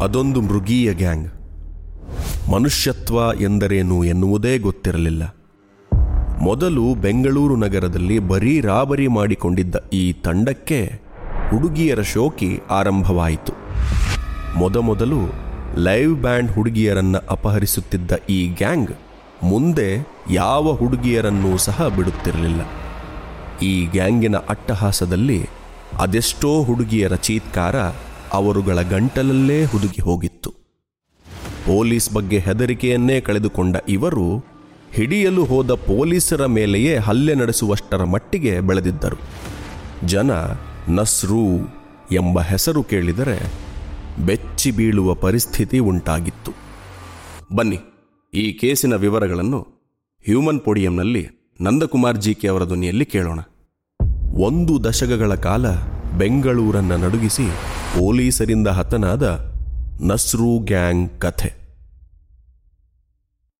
ಅದೊಂದು ಮೃಗೀಯ ಗ್ಯಾಂಗ್. ಮನುಷ್ಯತ್ವ ಎಂದರೇನು ಎನ್ನುವುದೇ ಗೊತ್ತಿರಲಿಲ್ಲ. ಮೊದಲು ಬೆಂಗಳೂರು ನಗರದಲ್ಲಿ ಬರೀ ರಾಬರಿ ಮಾಡಿಕೊಂಡಿದ್ದ ಈ ತಂಡಕ್ಕೆ ಹುಡುಗಿಯರ ಶೋಕಿ ಆರಂಭವಾಯಿತು. ಮೊದಮೊದಲು ಲೈವ್ ಬ್ಯಾಂಡ್ ಹುಡುಗಿಯರನ್ನು ಅಪಹರಿಸುತ್ತಿದ್ದ ಈ ಗ್ಯಾಂಗ್ ಮುಂದೆ ಯಾವ ಹುಡುಗಿಯರನ್ನೂ ಸಹ ಬಿಡುತ್ತಿರಲಿಲ್ಲ. ಈ ಗ್ಯಾಂಗಿನ ಅಟ್ಟಹಾಸದಲ್ಲಿ ಅದೆಷ್ಟೋ ಹುಡುಗಿಯರ ಚೀತ್ಕಾರ ಅವರುಗಳ ಗಂಟಲಲ್ಲೇ ಹುದುಗಿ ಹೋಗಿತ್ತು. ಪೊಲೀಸ್ ಬಗ್ಗೆ ಹೆದರಿಕೆಯನ್ನೇ ಕಳೆದುಕೊಂಡ ಇವರು ಹಿಡಿಯಲು ಹೋದ ಪೊಲೀಸರ ಮೇಲೆಯೇ ಹಲ್ಲೆ ನಡೆಸುವಷ್ಟರ ಮಟ್ಟಿಗೆ ಬೆಳೆದಿದ್ದರು. ಜನ ನಸ್ರೂ ಎಂಬ ಹೆಸರು ಕೇಳಿದರೆ ಬೆಚ್ಚಿ ಬೀಳುವ ಪರಿಸ್ಥಿತಿ ಉಂಟಾಗಿತ್ತು. ಬನ್ನಿ, ಈ ಕೇಸಿನ ವಿವರಗಳನ್ನು ಹ್ಯೂಮನ್ ಪೋಡಿಯಂನಲ್ಲಿ ನಂದಕುಮಾರ್ ಜಿ ಕೆ ಅವರ ಧ್ವನಿಯಲ್ಲಿ ಕೇಳೋಣ. ಒಂದು ದಶಕಗಳ ಕಾಲ ಬೆಂಗಳೂರನ್ನು ನಡುಗಿಸಿ ಪೊಲೀಸರಿಂದ ಹತನಾದ ನಸ್ರೂ ಗ್ಯಾಂಗ್ ಕಥೆ.